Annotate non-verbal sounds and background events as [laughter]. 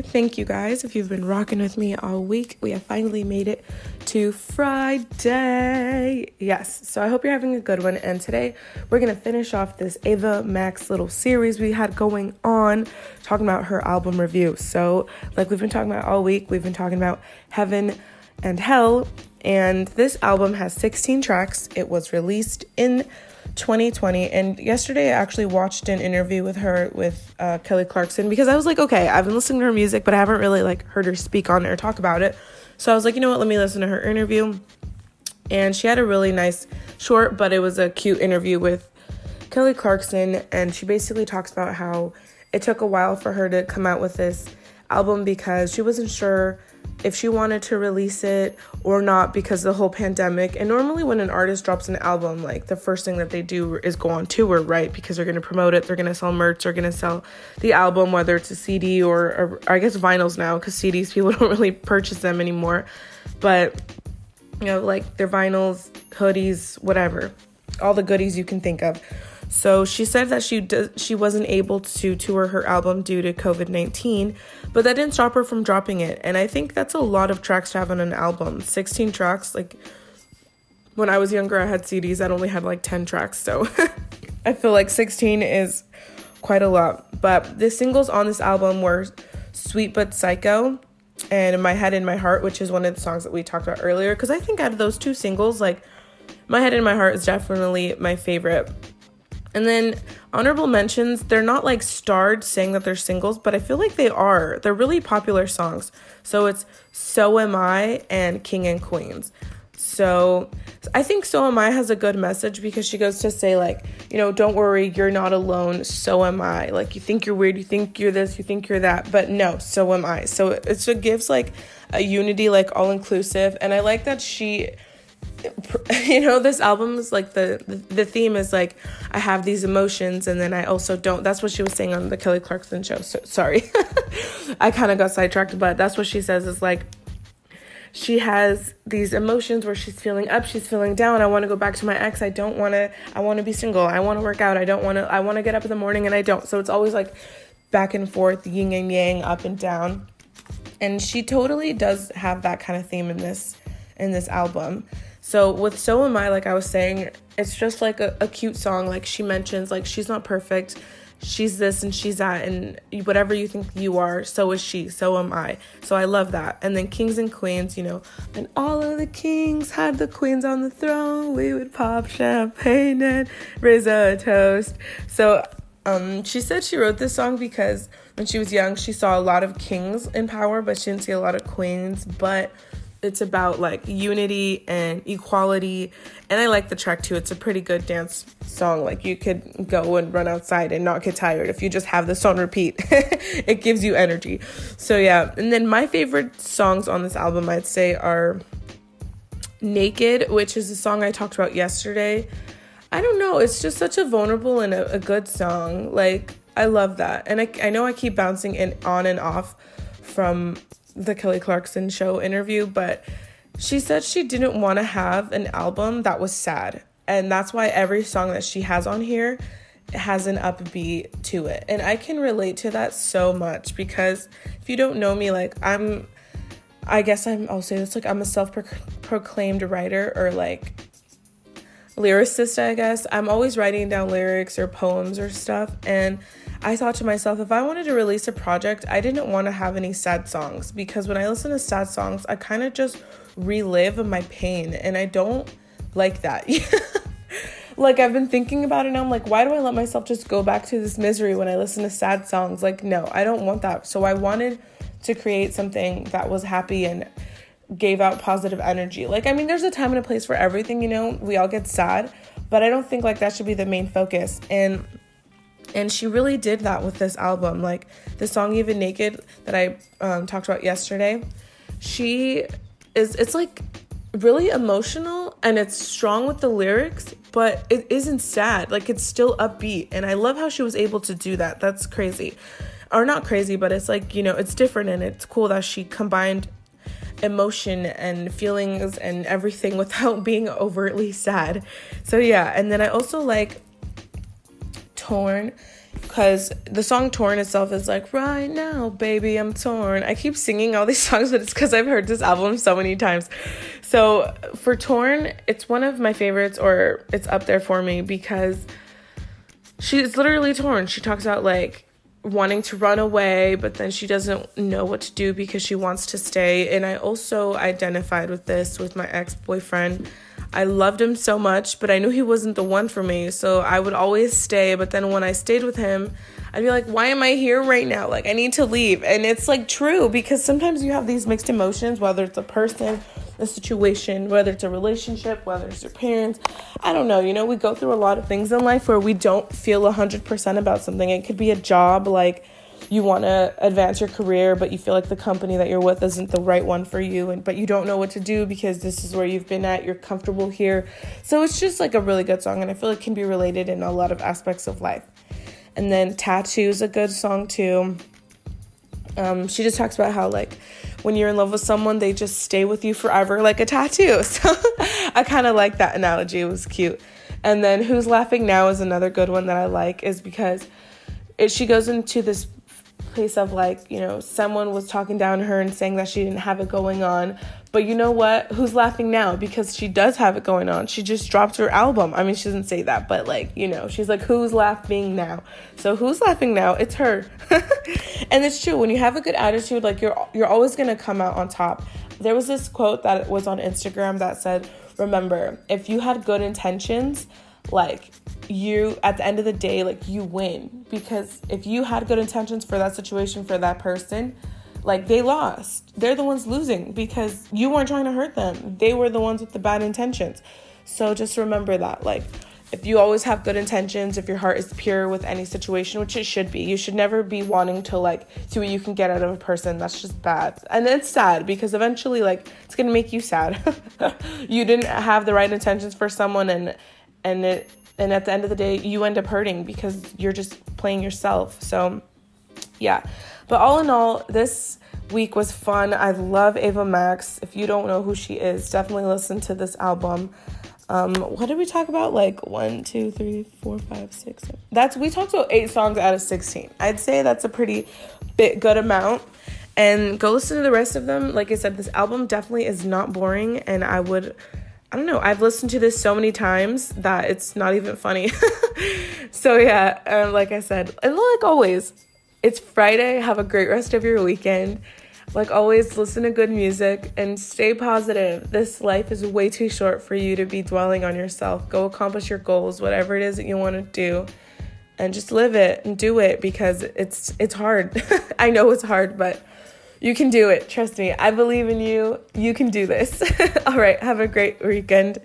Thank you guys. If you've been rocking with me all week, we have finally made it to Friday. Yes, so I hope you're having a good one. And today we're going to finish off this Ava Max little series we had going on, talking about her album review. So, like we've been talking about all week, we've been talking about Heaven and Hell. And this album has 16 tracks. It was released in 2020 and yesterday i actually watched an interview with her with uh, kelly clarkson because i was like okay i've been listening to her music but i haven't really like heard her speak on it or talk about it. So i was like you know what? Let me listen to her interview. And she had a really nice short but it was a cute interview with kelly clarkson. And she basically talks about how it took a while for her to come out with this album because she wasn't sure if she wanted to release it or not because the whole pandemic. And normally, when an artist drops an album, like the first thing that they do is go on tour, right? Because they're to promote it, they're to sell merch, they're to sell the album, whether it's a CD or, or, or I guess vinyls now, because CDs [laughs] people don't really purchase them anymore. But you know, like their vinyls, hoodies, whatever, all the goodies you can think of. So she said that she she wasn't able to tour her album due to COVID 19, but that didn't stop her from dropping it. And I think that's a lot of tracks to have on an album 16 tracks. Like when I was younger, I had CDs that only had like 10 tracks. So [laughs] I feel like 16 is quite a lot. But the singles on this album were Sweet But Psycho and My Head in My Heart, which is one of the songs that we talked about earlier. Because I think out of those two singles, like My Head in My Heart is definitely my favorite. And then honorable mentions, they're not like starred saying that they're singles, but I feel like they are. They're really popular songs. So it's So Am I and King and Queens. So I think So Am I has a good message because she goes to say, like, you know, don't worry, you're not alone. So am I. Like, you think you're weird, you think you're this, you think you're that, but no, so am I. So it, it gives like a unity, like all inclusive. And I like that she [laughs] you know this album is like the, the theme is like i have these emotions and then i also don't that's what she was saying on the kelly clarkson show. So sorry. [laughs] I kind of got sidetracked but that's what she says is like she has these emotions where she's feeling up she's feeling down. I want to go back to my ex. I don't want to i want to be single. I want to work out. I don't want to i want to get up in the morning and i don't. So it's always like back and forth yin and yang up and down. And she totally does have that kind of theme in this in this album so with So Am I, like I was saying, it's just like a, a cute song. Like she mentions, like she's not perfect. She's this and she's that, and whatever you think you are, so is she, so am I. So I love that. And then Kings and Queens, you know, and all of the kings had the queens on the throne. We would pop champagne and raise a toast. So um, she said she wrote this song because when she was young, she saw a lot of kings in power, but she didn't see a lot of queens. But it's about like unity and equality and i like the track too. It's a pretty good dance song. Like you could go and run outside and not get tired. If you just have this on repeat [laughs] it gives you energy. So yeah. And then my favorite songs on this album i'd say are naked which is a song i talked about yesterday. I don't know. It's just such a vulnerable and a, a good song. Like i love that. And I, I know i keep bouncing in on and off from the Kelly Clarkson show interview, but she said she didn't want to have an album that was sad. And that's why every song that she has on here has an upbeat to it. And I can relate to that so much because if you don't know me, like I'm, I guess I'm, I'll say this, like I'm a self proclaimed writer or like lyricist, I guess. I'm always writing down lyrics or poems or stuff. And I thought to myself, if I wanted to release a project, I didn't want to have any sad songs because when I listen to sad songs, I kind of just relive my pain and I don't like that. [laughs] like I've been thinking about it now. I'm like, why do I let myself just go back to this misery when I listen to sad songs? Like, no, I don't want that. So I wanted to create something that was happy and gave out positive energy. Like, I mean, there's a time and a place for everything, you know, we all get sad, but I don't think like that should be the main focus. And and she really did that with this album. Like the song even naked that i um, talked about yesterday she is it's like really emotional and it's strong with the lyrics but it isn't sad. Like it's still upbeat. And i love how she was able to do that. That's crazy. Or not crazy but it's like you know it's different and it's cool that she combined emotion and feelings and everything [laughs] without being overtly sad. So yeah. And then i also like torn because the song Torn itself is like, right now, baby, I'm torn. I keep singing all these [laughs] songs, but it's because I've heard this album so many times. So for Torn, it's one of my favorites, or it's up there for me because she's literally torn. She talks about like wanting to run away, but then she doesn't know what to do because she wants to stay. And I also identified with this with my ex boyfriend I loved him so much, but I knew he wasn't the one for me. So I would always stay. But then when I stayed with him, I'd be like, why am I here right now? Like, I need to leave. And it's like true because sometimes you have these mixed emotions, whether it's a person, a situation, whether it's a relationship, whether it's your parents. I don't know. You know, we go through a lot of things in life where we don't feel 100% about something. It could be a job, like, you want to advance your career but you feel like the company that you're with isn't the right one for you and but you don't know what to do because this is where you've been at you're comfortable here. So it's just like a really good song and i feel it can be related in a lot of aspects of life. And then tattoo is a good song too. Um, she just talks about how like when you're in love with someone they just stay with you forever like a tattoo. [laughs] So i kind of like that analogy it was cute. And then who's laughing now is another good one that i like is because it, she goes into this place of like, you know, someone was talking down to her and saying that she didn't have it going on. But you know what? Who's laughing now? Because she does have it going on. She just dropped her album. I mean, she doesn't say that, but like, you know, she's like, who's laughing now? So who's laughing now? It's her. [laughs] and it's true. When you have a good attitude, like you're you're always gonna come out on top. There was this quote that was on Instagram that said, remember, if you had good intentions, like you at the end of the day like you win. Because if you had good intentions for that situation for that person like they lost. They're the ones losing because you weren't trying to hurt them. They were the ones with the bad intentions. So just remember that like if you always have good intentions if your heart is pure with any situation which it should be you should never be wanting to like see what you can get out of a person. That's just bad. And it's sad because eventually like it's gonna make you sad. [laughs] You didn't have the right intentions for someone and and it and at the end of the day you end up hurting because you're just playing yourself so yeah but all in all this week was fun i love ava max if you don't know who she is definitely listen to this album um, what did we talk about? Like one, two, three, four, five, six, seven. That's we talked about eight songs out of sixteen. I'd say that's a pretty bit good amount. And go listen to the rest of them. Like I said, this album definitely is not boring, and I would I don't know. I've listened to this so many times that it's not even funny. [laughs] so yeah, um, like I said, and like always, it's Friday. Have a great rest of your weekend. Like always, listen to good music and stay positive. This life is way too short for you to be dwelling on yourself. Go accomplish your goals, whatever it is that you want to do, and just live it and do it because it's it's hard. [laughs] I know it's hard, but you can do it. Trust me. I believe in you. You can do this. [laughs] All right. Have a great weekend.